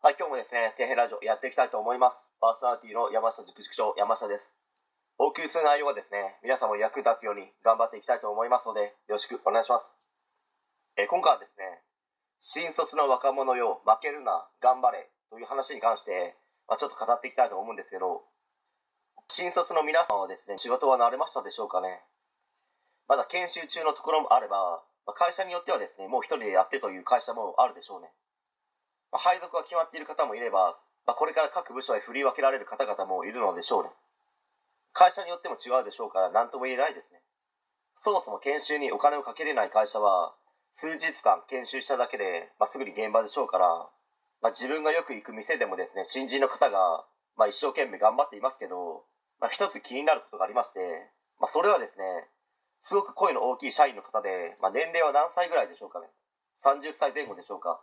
はい、今日もですね、底辺ラジオやっていきたいと思います。パーソナリティの山下塾塾長、山下です。お送りする内容はですね、皆様に役立つように頑張っていきたいと思いますので、よろしくお願いします。え今回はですね、新卒の若者よ、負けるな、頑張れという話に関して、まあ、ちょっと語っていきたいと思うんですけど、新卒の皆さんはですね、仕事は慣れましたでしょうかね？まだ研修中のところもあれば、まあ会社によってはですね、もう一人でやってという会社もあるでしょうね。まあ配属が決まっている方もいれば、まあ、これから各部署へ振り分けられる方々もいるのでしょうね。会社によっても違うでしょうから何とも言えないですね。そもそも研修にお金をかけれない会社は、数日間研修しただけで、まあ、すぐに現場でしょうから、まあ、自分がよく行く店でもですね、新人の方が、まあ、一生懸命頑張っていますけど、まあ、一つ気になることがありまして、まあ、それはですね、すごく声の大きい社員の方で、まあ、年齢は何歳ぐらいでしょうかね。30歳前後でしょうか。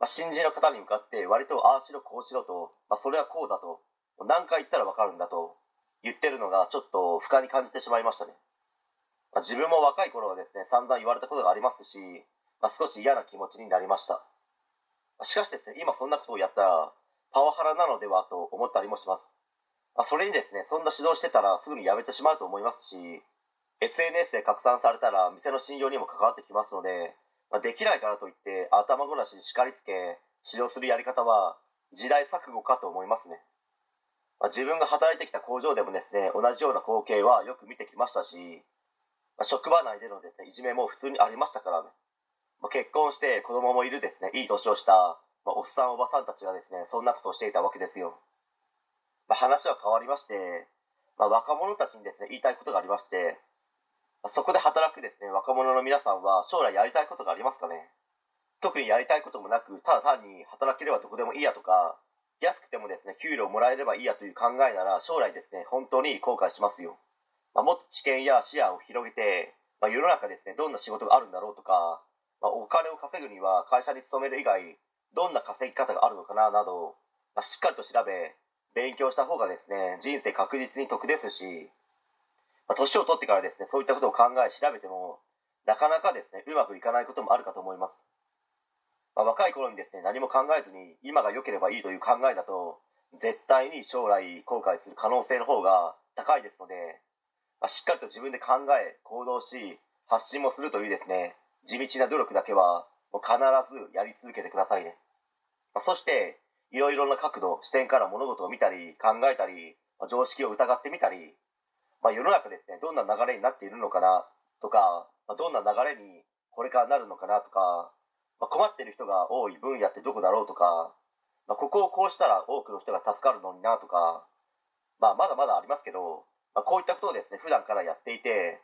まあ、新人の方に向かって割とああしろこうしろと、まあ、それはこうだと何回言ったらわかるんだと言ってるのがちょっと不快に感じてしまいましたね、まあ、自分も若い頃はですね散々言われたことがありますし、まあ、少し嫌な気持ちになりました。しかしですね今そんなことをやったらパワハラなのではと思ったりもします、まあ、それにですねそんな指導してたらすぐにやめてしまうと思いますし SNS で拡散されたら店の信用にも関わってきますのでまあ、できないからといって頭ごなしに叱りつけ指導するやり方は時代錯誤かと思いますね、まあ、自分が働いてきた工場でもですね同じような光景はよく見てきましたし、まあ、職場内でのですねいじめも普通にありましたからね、まあ、結婚して子供もいるですねいい年をした、ま、おっさんおばさんたちがですねそんなことをしていたわけですよ、ま、話は変わりまして、ま、若者たちにですね言いたいことがありましてそこで働くですね、若者の皆さんは将来やりたいことがありますかね？特にやりたいこともなく、ただ単に働ければどこでもいいやとか、安くてもですね、給料もらえればいいやという考えなら、将来ですね、本当に後悔しますよ。まあ、もっと知見や視野を広げて、まあ、世の中ですね、どんな仕事があるんだろうとか、まあ、お金を稼ぐには会社に勤める以外、どんな稼ぎ方があるのかな、など、まあ、しっかりと調べ、勉強した方がですね、人生確実に得ですし、まあ、年を取ってからですね、そういったことを考え、調べても、なかなかですね、うまくいかないこともあるかと思います。まあ、若い頃にですね、何も考えずに、今が良ければいいという考えだと、絶対に将来後悔する可能性の方が高いですので、まあ、しっかりと自分で考え、行動し、発信もするというですね、地道な努力だけは、もう必ずやり続けてくださいね。まあ、そして、いろいろな角度、視点から物事を見たり、考えたり、ま、常識を疑ってみたり、まあ、世の中ですねどんな流れになっているのかなとか、まあ、どんな流れにこれからなるのかなとか、まあ、困ってる人が多い分野ってどこだろうとか、まあ、ここをこうしたら多くの人が助かるのになとか、まあ、まだまだありますけど、まあ、こういったことをですね普段からやっていて、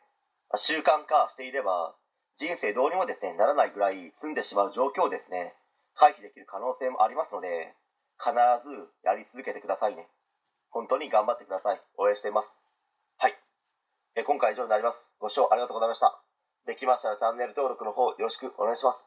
まあ、習慣化していれば人生どうにもですねならないぐらい積んでしまう状況をですね回避できる可能性もありますので必ずやり続けてくださいね本当に頑張ってください応援しています。え今回は以上になります。ご視聴ありがとうございました。できましたらチャンネル登録の方よろしくお願いします。